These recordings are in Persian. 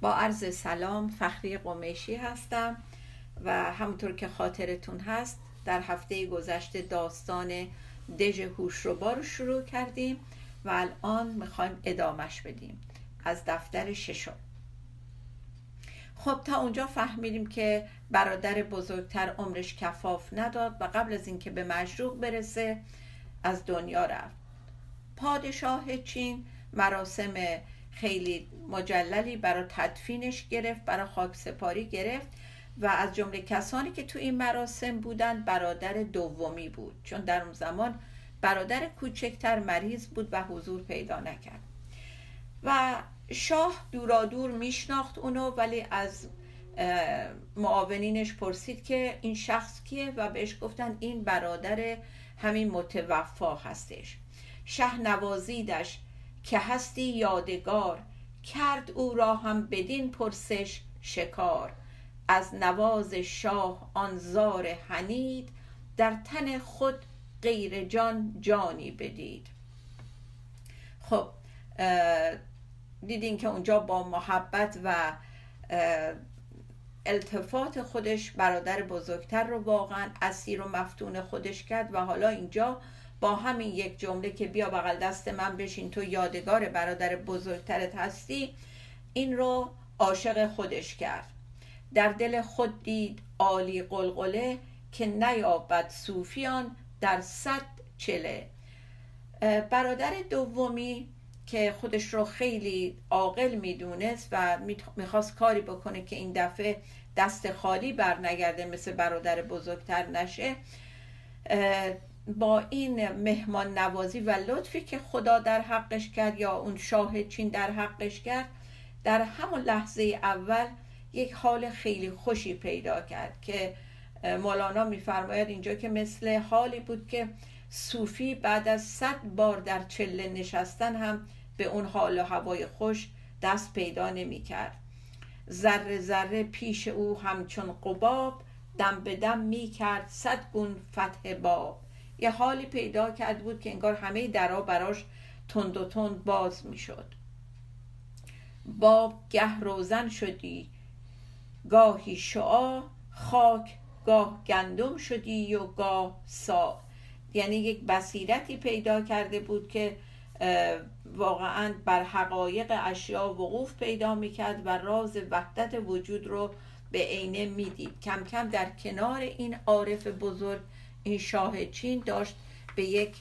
با عرض سلام فخری قمیشی هستم و همونطور که خاطرتون هست در هفته گذشته داستان دژ هوشربا رو شروع کردیم و الان می‌خوایم ادامش بدیم. از دفتر ششم. خب تا اونجا فهمیدیم که برادر بزرگتر عمرش کفاف نداد و قبل از اینکه به مجروق برسه از دنیا رفت. پادشاه چین مراسم خیلی مجللی برای تدفینش گرفت برای خاک سپاری گرفت و از جمله کسانی که تو این مراسم بودن برادر دومی بود. چون در اون زمان برادر کوچکتر مریض بود و حضور پیدا نکرد. و شاه دورادور میشناخت اونو ولی از معاونینش پرسید که این شخص کیه و بهش گفتن این برادر همین متوفا هستش. شه نوازیدش که هستی یادگار کرد او را هم بدین پرسش شکار. از نواز شاه آن زار حنید در تن خود غیر جان جانی بدید. خب دیدین که اونجا با محبت و التفات خودش برادر بزرگتر رو واقعا اسیر و مفتون خودش کرد و حالا اینجا با همین یک جمله که بیا بغل دست من بشین تو یادگار برادر بزرگترت هستی این رو عاشق خودش کرد. در دل خود دید عالی قلقله که نیابد صوفیان در صد چله. برادر دومی که خودش رو خیلی عاقل می‌دونست و می‌خواست کاری بکنه که این دفعه دست خالی برنگرده مثل برادر بزرگتر نشه با این مهمان نوازی و لطفی که خدا در حقش کرد یا اون شاه چین در حقش کرد در همون لحظه اول یک حال خیلی خوشی پیدا کرد که مولانا میفرماید اینجا که مثل حالی بود که صوفی بعد از صد بار در چله نشستن هم به اون حال و هوای خوش دست پیدا نمی کرد ذره ذره پیش او همچون قباب دم به دم می کرد صد گون فتح باب. یه حالی پیدا کرد بود که انگار همه درا براش تند و تند باز می شد باب گه روزن شدی گاهی شعا خاک گاه گندم شدی و گاه سا. یعنی یک بصیرتی پیدا کرده بود که واقعا بر حقایق اشیا وقوف پیدا می‌کرد و راز وحدت وجود رو به عینه می‌دید. کم کم در کنار این عارف بزرگ این شاه چین داشت به یک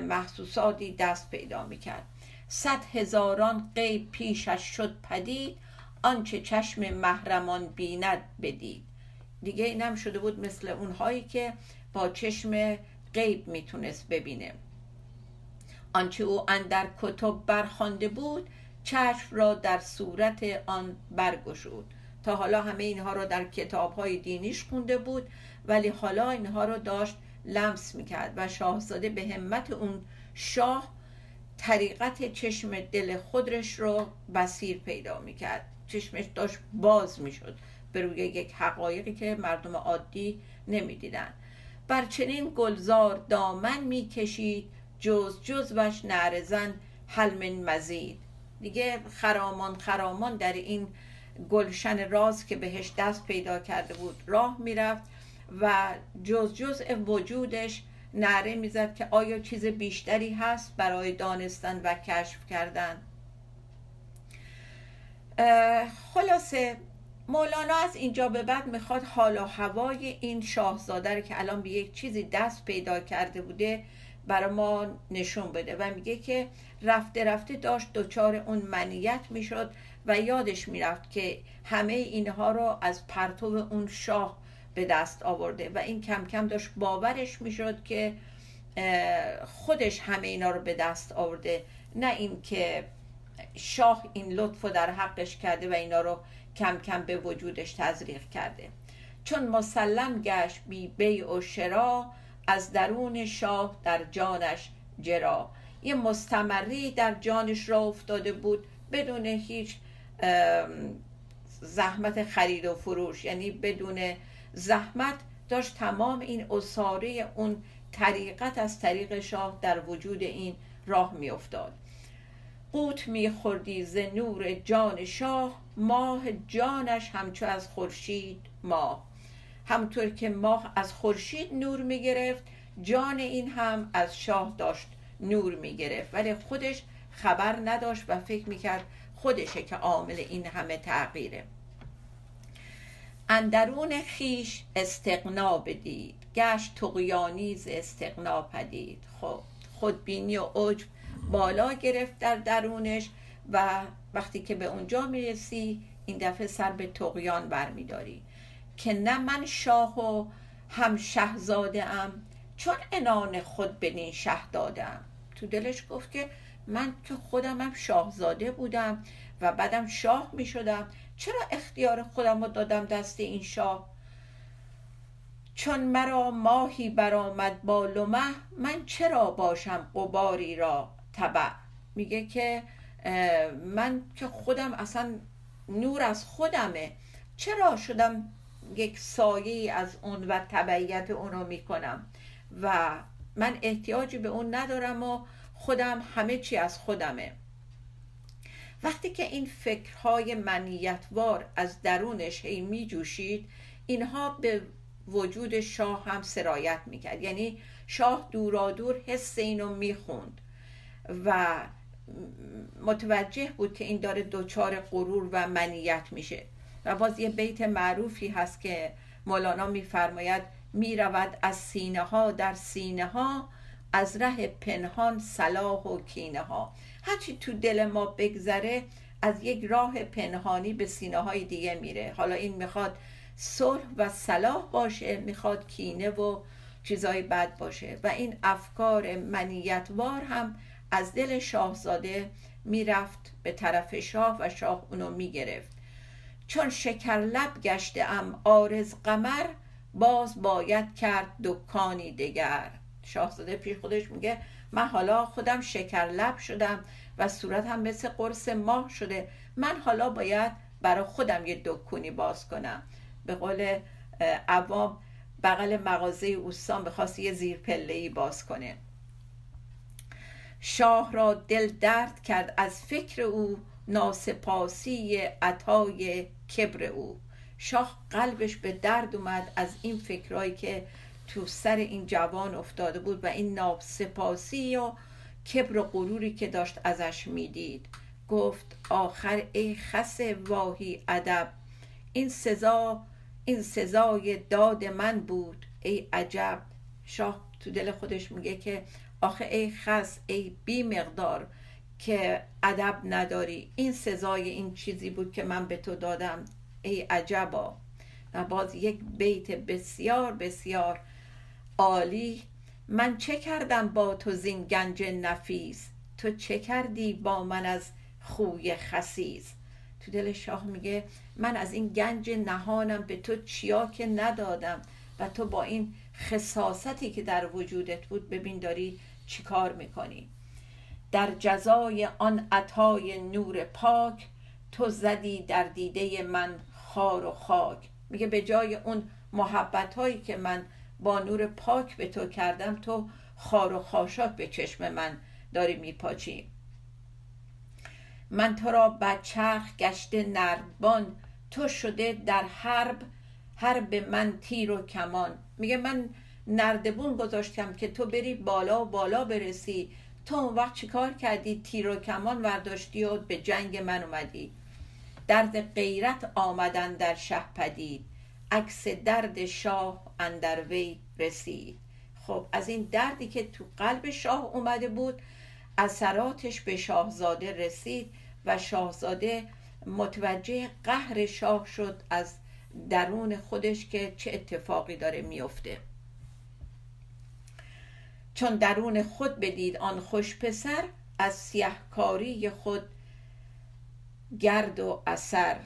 محسوساتی دست پیدا می‌کرد. صد هزاران غیب پیشش شد پدید آنچه چشم محرمان بیند بدید. دیگه اینم شده بود مثل اونهایی که با چشم غیب می‌تونست ببینه. آنچه او اندر کتب برخوانده بود چشم را در صورت آن برگشود. تا حالا همه اینها را در کتاب های دینیش خونده بود. ولی حالا اینها را داشت لمس می‌کرد و شاهزاده به همت اون شاه طریقت چشم دل خودش رو بسیر پیدا می‌کرد. چشمش داشت باز می‌شد به روی یک حقایقی که مردم عادی نمی‌دیدن. بر چنین گلزار دامن می‌کشید جز جز وش نرزن حلم مزید. دیگه خرامان خرامان در این گلشن راز که بهش دست پیدا کرده بود راه می‌رفت و جز جز وجودش نره می‌زد که آیا چیز بیشتری هست برای دانستن و کشف کردن؟ خلاصه مولانا از اینجا به بعد می‌خواد حال و هوای این شاهزاده رو که الان به یک چیزی دست پیدا کرده بوده برای ما نشون بده و میگه که رفته رفته داشت دچار اون منیت می‌شد و یادش می‌رفت که همه اینها رو از پرتو اون شاه به دست آورده و این کم کم داشت باورش می‌شد که خودش همه اینا رو به دست آورده. نه اینکه شاه این لطف رو در حقش کرده و اینا رو کم کم به وجودش تزریق کرده. چون مسلم گشت بی بی و شرا از درون شاه در جانش جرا. یه مستمری در جانش را افتاده بود بدون هیچ زحمت خرید و فروش. یعنی بدون زحمت داشت تمام این اصاره اون طریقت از طریق شاه در وجود این راه می افتاد قوت می خوردی ز نور جان شاه ماه جانش همچو از خورشید ماه. همطور که ماه از خورشید نور می گرفت جان این هم از شاه داشت نور می گرفت ولی خودش خبر نداشت و فکر می کرد خودشه که عامل این همه تغییره. اندرون خیش استقنا بدید. گشت تقیانی ز استقنا پدید. خب خودبینی و عجب بالا گرفت در درونش و وقتی که به اونجا می‌رسی این دفعه سر به تقیان برمیداری. که نه من شاه و هم شهزاده ام چون انان خود به شه دادم تو دلش گفت که من که خودم هم شاهزاده بودم و بعدم شاه می شدم چرا اختیار خودم رو دادم دست این شاه؟ چون مرا ماهی برآمد با من چرا باشم قباری را تبع؟ میگه که من که خودم اصلا نور از خودمه. چرا شدم یک سایه از اون و تبعیت اونو می‌کنم؟ و من احتیاجی به اون ندارم و خودم همه چی از خودمه. وقتی که این فکرهای منیتوار از درونش هی می جوشید اینها به وجود شاه هم سرایت می‌کرد. یعنی شاه دورادور حس اینو می‌خوند و متوجه بود که این داره دچار غرور و منیت میشه. و باز یه بیت معروفی هست که مولانا میفرماید می‌رود از سینه ها در سینه ها از ره پنهان صلاح و کینه ها هرچی تو دل ما بگذره از یک راه پنهانی به سینه های دیگه میره. حالا این می‌خواد صلح و صلاح باشه می‌خواد کینه و چیزای بد باشه. و این افکار منیتوار هم از دل شاهزاده می‌رفت به طرف شاه و شاه اونو می‌گرفت. چون شکر لب گشته ام آرز قمر باز باید کرد دکانی دگر. شاهزاده پیش خودش میگه من حالا خودم شکر لب شدم و صورت هم مثل قرص ماه شده. من حالا باید برای خودم یه دکونی باز کنم. به قول عوام بغل مغازه اوستان بخواست یه زیر پله باز کنه. شاه را دل درد کرد از فکر او ناسپاسی عطای کبر او. شاه قلبش به درد اومد از این فکرهایی که تو سر این جوان افتاده بود و این ناسپاسی و کبر و غروری که داشت ازش می‌دید. گفت آخر ای خس واهی ادب این سزا این سزای داد من بود ای عجب. شاه تو دل خودش میگه که آخه ای خس ای بی مقدار که ادب نداری. این سزای این چیزی بود که من به تو دادم ای عجبا. و باز یک بیت بسیار بسیار عالی من چه کردم با تو زین گنج نفیس؟ تو چه کردی با من از خوی خسیس؟ تو دل شاه میگه من از این گنج نهانم به تو چیا که ندادم؟ و تو با این خصاصتی که در وجودت بود ببین داری چیکار می‌کنی؟ در جزای آن عطای نور پاک تو زدی در دیده من خار و خاک. میگه به جای اون محبت هایی که من با نور پاک به تو کردم تو خار و خاشاک به چشم من داری میپاچی. من تو را بچرخ گشته نردبان تو شده در حرب حرب من تیر و کمان. میگه من نردبون گذاشتم که تو بری بالا و بالا برسی. تو اون وقت چیکار کردی؟ تیر و کمان ورداشتی و به جنگ من اومدی. درد غیرت آمدن در شه پدید عکس درد شاه اندر وی رسید. خب از این دردی که تو قلب شاه اومده بود اثراتش به شاهزاده رسید و شاهزاده متوجه قهر شاه شد از درون خودش که چه اتفاقی داره میفته. چون درون خود بدید آن خوش پسر از سیهکاری خود گرد و اثر.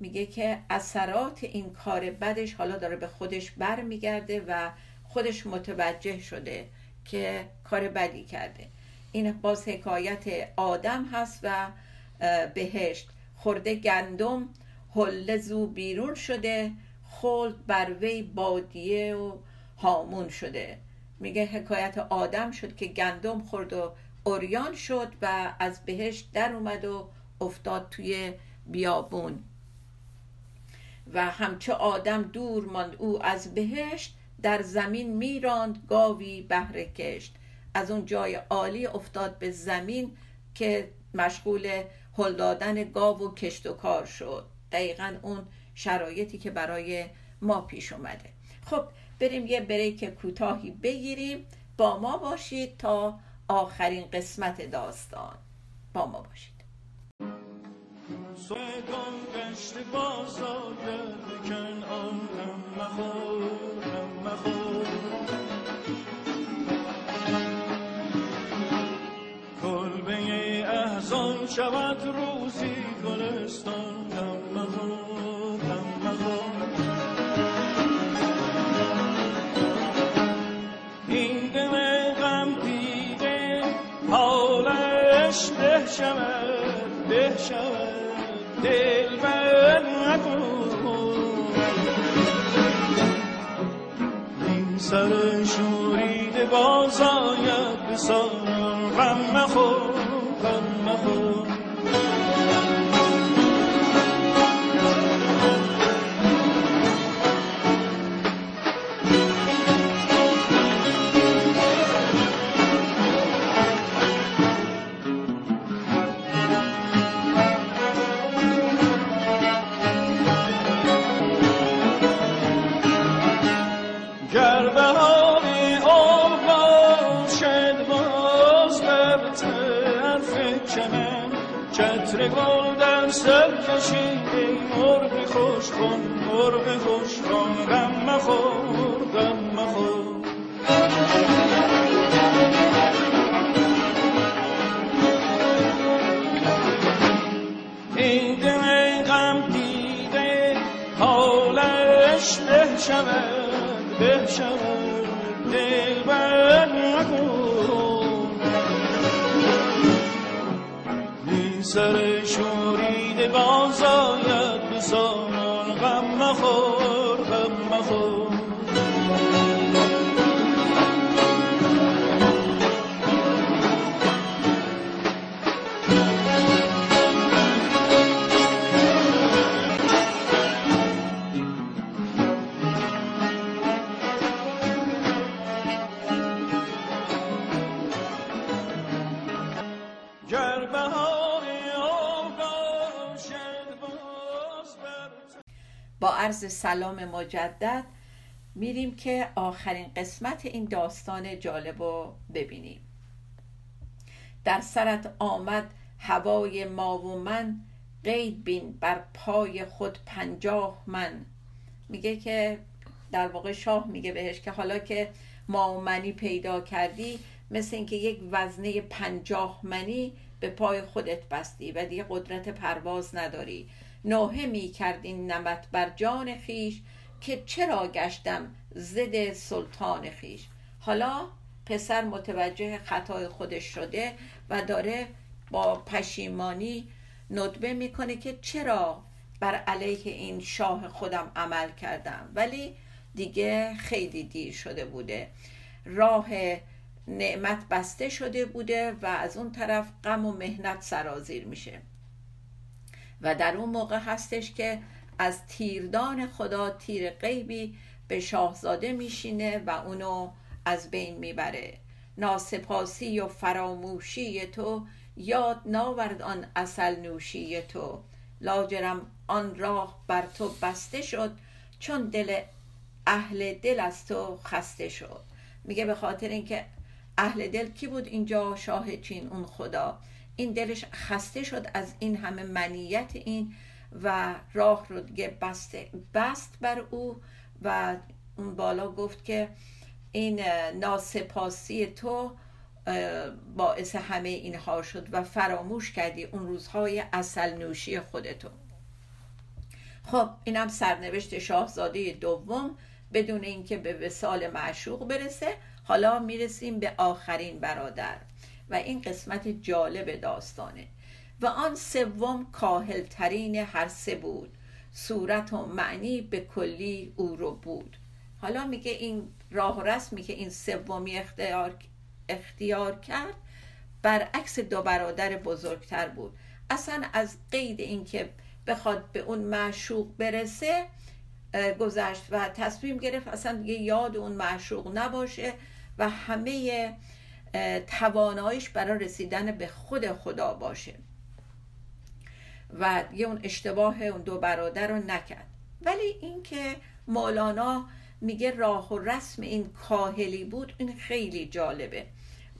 میگه که اثرات این کار بدش حالا داره به خودش برمیگرده و خودش متوجه شده که کار بدی کرده. این باز حکایت آدم هست و بهشت. خورده گندم حل زو بیرون شده خلد بر وی بادیه و هامون شده. میگه حکایت آدم شد که گندم خورد و اوریان شد و از بهشت در اومد و افتاد توی بیابون. و همچه آدم دور ماند او از بهشت در زمین میراند گاوی بهره کشت. از اون جای عالی افتاد به زمین که مشغول هل دادن گاو و کشت و کار شد. دقیقا اون شرایطی که برای ما پیش اومده. خب بریم یه بریک کوتاهی بگیریم. با ما باشید تا آخرین قسمت داستان. با ما باشید. کلبه احزان شود روزی گلستان. دم مخور دم مخور. این دل غم دیده حالش به شود به شود. دل بر این سر شوریده باز آید به سالن غم مخور غم مخور. سر شوریده باز آید به غم مخور عرض سلام مجدد میریم که آخرین قسمت این داستان جالب رو ببینیم. در سرت آمد هوای ما و من قید بین بر پای خود پنجاه من. میگه که در واقع شاه میگه بهش که حالا که ما و منی پیدا کردی مثل اینکه یک وزنه پنجاه منی به پای خودت بستی و دیگه قدرت پرواز نداری. نوحه می کردین نمت بر جان خیش که چرا گشتم زد سلطان خیش حالا پسر متوجه خطای خودش شده و داره با پشیمانی ندبه می‌کنه که چرا بر علیه این شاه خودم عمل کردم. ولی دیگه خیلی دیر شده بوده. راه نعمت بسته شده بوده و از اون طرف غم و مهنت سرازیر میشه. و در اون موقع هستش که از تیردان خدا تیر غیبی به شاهزاده میشینه و اونو از بین می‌بره. ناسپاسی و فراموشی تو یاد ناورد آن اصل نوشی تو. لاجرم آن راه بر تو بسته شد چون دل اهل دل از تو خسته شد. میگه به خاطر اینکه اهل دل کی بود اینجا شاه چین اون خدا؟ این دلش خسته شد از این همه منیت این و راه رو دیگه بسته بست بر او و اون بالا گفت که این ناسپاسی تو باعث همه اینها شد و فراموش کردی اون روزهای اصل نوشی خودتو. خب اینم سرنوشت شاهزاده دوم بدون اینکه به وسال معشوق برسه. حالا می‌رسیم به آخرین برادر. و این قسمت جالب داستانه. و آن سوم کاهلترین هر سه بود. صورت و معنی به کلی او رو بود. حالا میگه این راه و رسمی که این سومی اختیار, اختیار کرد برعکس دو برادر بزرگتر بود. اصلا از قید اینکه بخواد به اون معشوق برسه گذشت و تصمیم گرفت اصلا دیگه یاد اون معشوق نباشه و همه توانایش برای رسیدن به خود خدا باشه. و یه اون اشتباه اون دو برادر رو نکرد. ولی اینکه مولانا میگه راه و رسم این کاهلی بود این خیلی جالبه.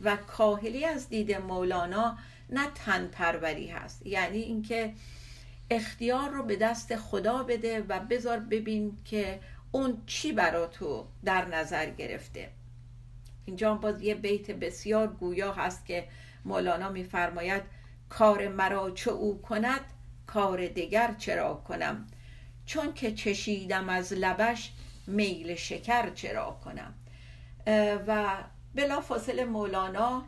و کاهلی از دید مولانا نه تن پروری هست. یعنی اینکه اختیار رو به دست خدا بده و بذار ببین که اون چی برا تو در نظر گرفته. اینجا باز یه بیت بسیار گویا هست که مولانا میفرماید کار مرا چه او کند کار دیگر چرا کنم؟ چون که چشیدم از لبش میل شکر چرا کنم؟ و بلا فاصله مولانا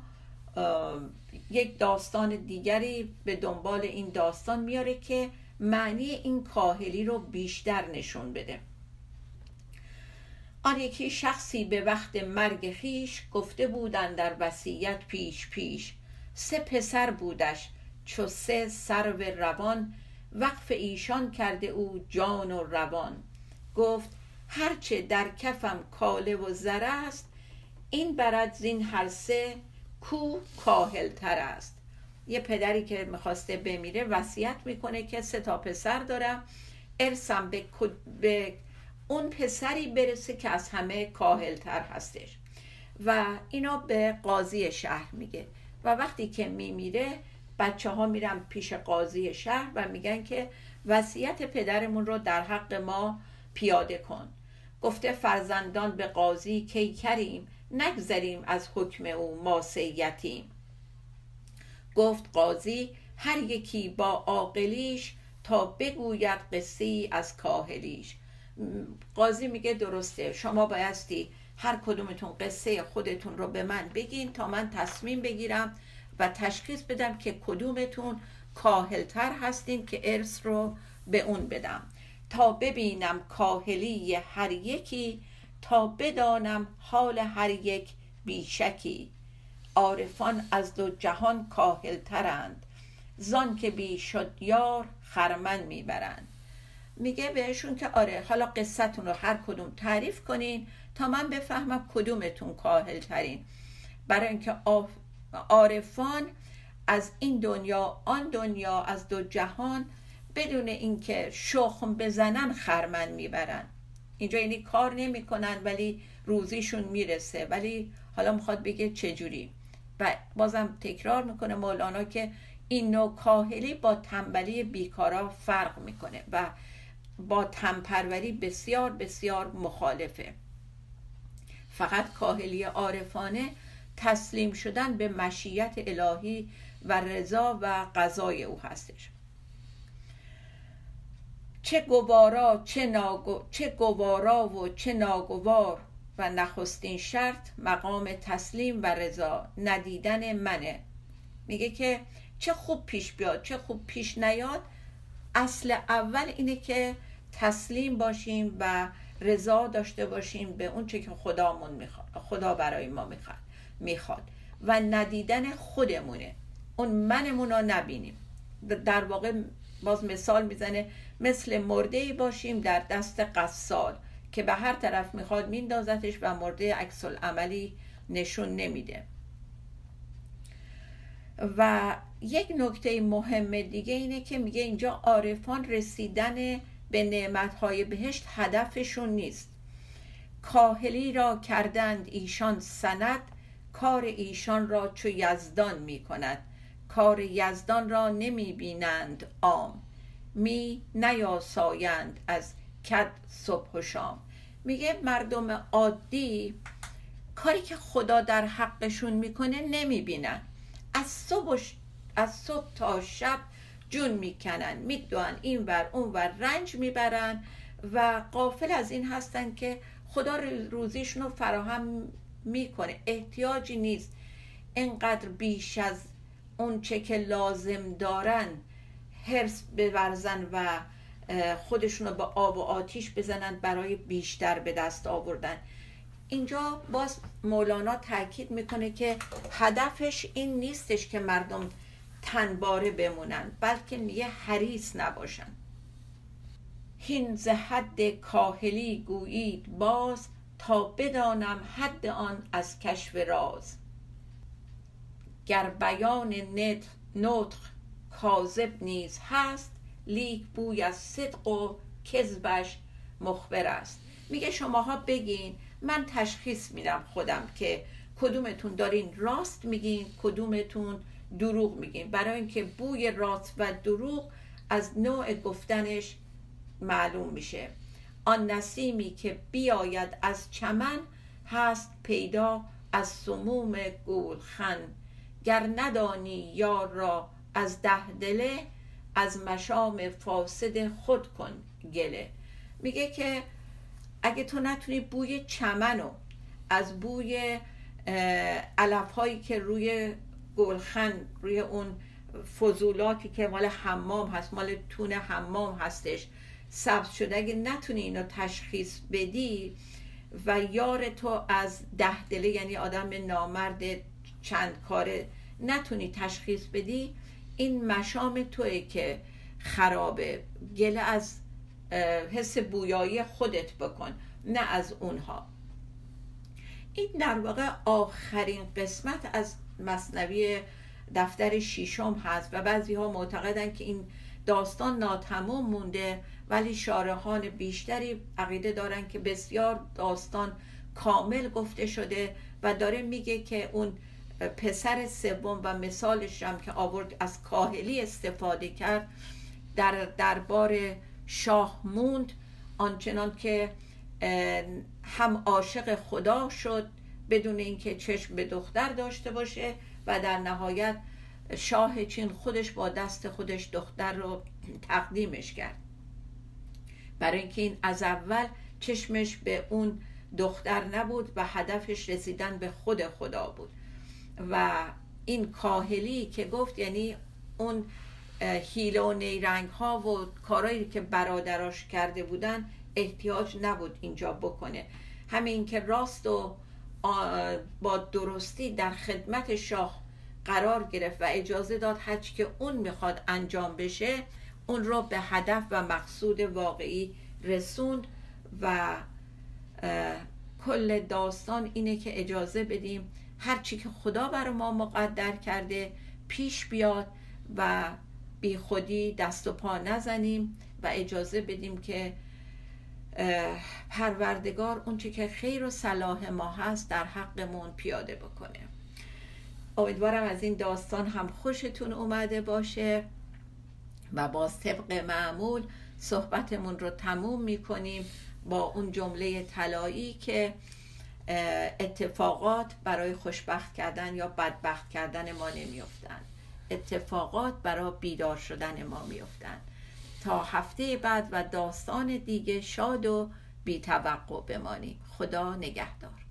یک داستان دیگری به دنبال این داستان میاره که معنی این کاهلی رو بیشتر نشون بده. آن یکی شخصی به وقت مرگ خیش گفته بودن در وصیت پیش پیش سه پسر بودش چو سه سرو روان وقف ایشان کرده او جان و روان. گفت هرچه در کفم کاله و زر است این برد زین هر سه کو کاهلتر است. یه پدری که می‌خواسته بمیره وصیت می‌کنه که سه تا پسر دارم ارسم به, به اون پسری برسه که از همه کاهلتر هستش. و اینا به قاضی شهر میگه. و وقتی که میمیره بچه ها میرن پیش قاضی شهر و میگن که وصیت پدرمون رو در حق ما پیاده کن. گفته فرزندان به قاضی کی کریم نگذریم از حکم او ما سیتیم. گفت قاضی هر یکی با عاقلیش تا بگوید قصه از کاهلیش. قاضی میگه درسته. شما بایستی هر کدومتون قصه خودتون رو به من بگین تا من تصمیم بگیرم و تشخیص بدم که کدومتون کاهلتر هستین که ارث رو به اون بدم. تا ببینم کاهلی هر یکی تا بدانم حال هر یک بیشکی. عارفان از دو جهان کاهلترند. زان که بی شد یار خرمن می‌برند. میگه بهشون که آره حالا قصتون رو هر کدوم تعریف کنین تا من بفهمم کدومتون کاهل ترین برای اینکه عارفان از این دنیا آن دنیا از دو جهان بدون اینکه شخم بزنن خرمن می‌برن. اینجا یعنی کار نمی‌کنن ولی روزیشون می‌رسه. ولی حالا می‌خواد بگه چجوری. و بازم تکرار می‌کنه مولانا که این نوع کاهلی با تنبلی بیکارا فرق می‌کنه. و با تنپروری بسیار بسیار مخالفه. فقط کاهلی عارفانه تسلیم شدن به مشیت الهی و رضا و قضای او هستش. چه گوارا چه, ناگو... چه گوارا و چه ناگوار و نخستین شرط مقام تسلیم و رضا ندیدن منه. میگه که چه خوب پیش بیاد چه خوب پیش نیاد. اصل اول اینه که تسلیم باشیم و رضا داشته باشیم به اون چه که خدامون می‌خواد خدا برای ما می‌خواد می‌خواد. و ندیدن خودمونه. اون منمون رو نبینیم. در واقع باز مثال می‌زنه مثل مرده ای باشیم در دست قصال که به هر طرف می‌خواد میندازتش و مرده عکس عملی نشون نمیده. و یک نکته مهم دیگه اینه که میگه اینجا عارفان رسیدن به نعمتهای بهشت هدفشون نیست. کاهلی را کردند ایشان سند کار ایشان را چو یزدان می کند کار یزدان را نمی بینند عام. می نیاسایند از کد صبح و شام. میگه مردم عادی کاری که خدا در حقشون می‌کنه نمی‌بینن. از صبح, از صبح تا شب جون می‌کنن میدوان این ور اون ور رنج می‌برن و قافل از این هستن که خدا روزیشون رو فراهم می‌کنه. احتیاجی نیست اینقدر بیش از اون چه که لازم دارن حرس بورزن و خودشون رو به آب و آتیش بزنن برای بیشتر به دست آوردن. اینجا باز مولانا تاکید می‌کنه که هدفش این نیستش که مردم تنباره بمونن بلکه میگه حریص نباشن. هین ز حد کاهلی گویید باز تا بدانم حد آن از کشف راز. گر بیان نطق کاذب نیز هست لیک بوی از صدق و کذبش مخبر است. میگه شماها بگین من تشخیص میدم خودم که کدومتون دارین راست میگین کدومتون دروغ میگین برای اینکه بوی راست و دروغ از نوع گفتنش معلوم میشه. آن نسیمی که بیاید از چمن هست پیدا از سموم گولخن. گر ندانی یار را از ده دله از مشام فاسد خود کن گله. میگه که اگه تو نتونی بوی چمنو از بوی علف هایی که روی گلخن روی اون فضولاتی که مال حمام هست مال تون حمام هستش. سبز شده اگه نتونی اینو تشخیص بدی و یار تو از ده دله یعنی آدم نامرد چند کاره نتونی تشخیص بدی این مشام توی که خرابه. گله از حس بویایی خودت بکن نه از اونها. این در واقع آخرین قسمت از مصنوی دفتر شیشم هست و بعضی ها معتقدن که این داستان ناتمام مونده ولی شارحان بیشتری عقیده دارن که بسیار داستان کامل گفته شده و داره میگه که اون پسر سوم و مثالش هم که آورد از کاهلی استفاده کرد در دربار شاه موند آنچنان که هم عاشق خدا شد بدون اینکه چشم به دختر داشته باشه و در نهایت شاه چین خودش با دست خودش دختر رو تقدیمش کرد. برای اینکه این از اول چشمش به اون دختر نبود و هدفش رسیدن به خود خدا بود. و این کاهلی که گفت یعنی اون هیله و نیرنگ ها و کارهایی که برادراش کرده بودن احتیاج نبود اینجا بکنه. همین که راست و با درستی در خدمت شاه قرار گرفت و اجازه داد هرچی که اون می‌خواد انجام بشه اون را به هدف و مقصود واقعی رسوند و کل داستان اینه که اجازه بدیم هرچی که خدا بر ما مقدر کرده پیش بیاد و بی خودی دست و پا نزنیم و اجازه بدیم که پروردگار اونچه که خیر و صلاح ما هست در حقمون پیاده بکنه. امیدوارم از این داستان هم خوشتون اومده باشه و باز طبق معمول صحبتمون رو تموم می‌کنیم با اون جمله طلایی که اتفاقات برای خوشبخت کردن یا بدبخت کردن ما نمیافتند اتفاقات برای بیدار شدن ما میافتند تا هفته بعد و داستان دیگه شاد و بی توقع بمانیم. خدا نگهدار.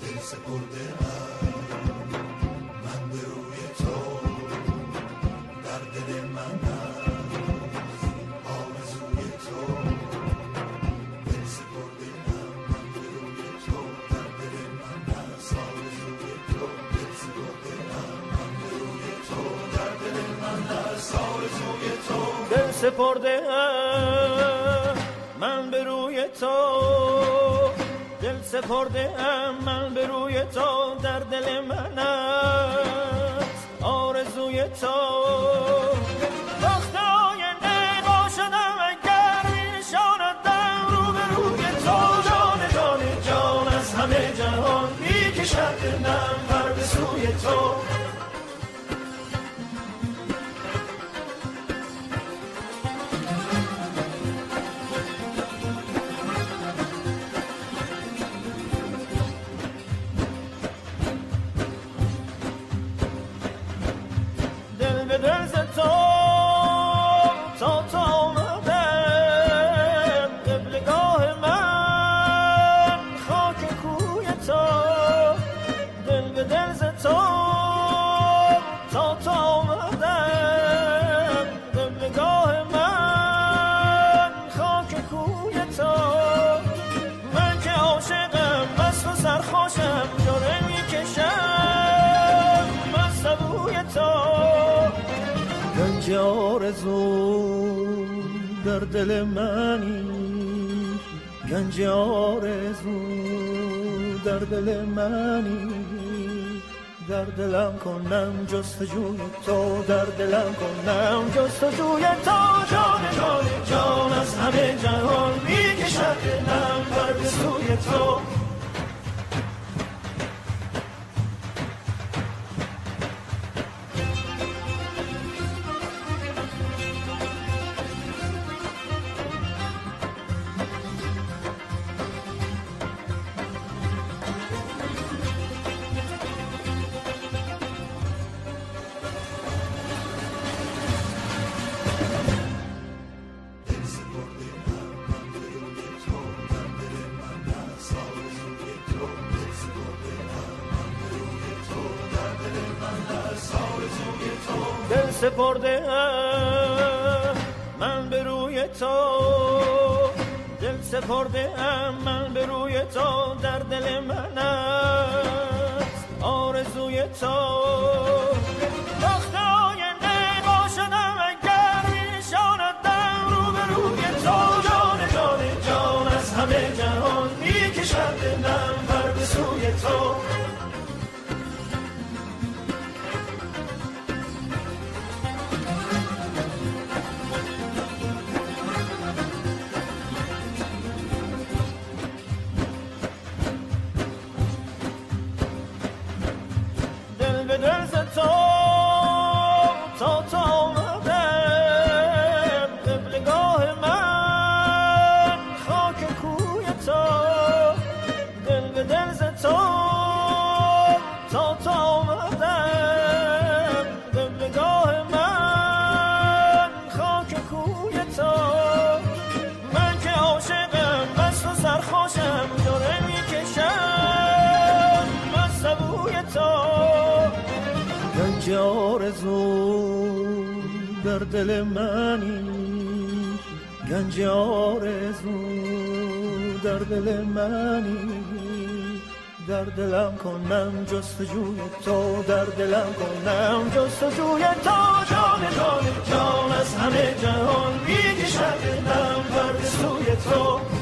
دل سپرده من من به روی تو در دل من تو دل سپرده من من به روی تو در دل من تو دل سپرده من من به روی تو در دل من هست آرزوی تو دل سپرده سپرده من به روی تو در دل من است. آرزوی تو. وقت آینده باشدم اگر میشاندم رو به روی تو. جان جان جان از همه جهان می‌کشد دلم پر به سوی تو. در دلم کنم جستجوی تو در دلم کنم. جستجوی تو جان جان جان از همه جهان می‌کشد دلم سوی تو. دل سپرده من به روی تو در دل من است. آرزوی تو. دل در دل منی گنج آرزو در دل منی. در دلم کنم جستجوی تو در دلم کنم جستجوی تو. جان جان جان از همه جهان می‌کشد دلم بر سوی تو.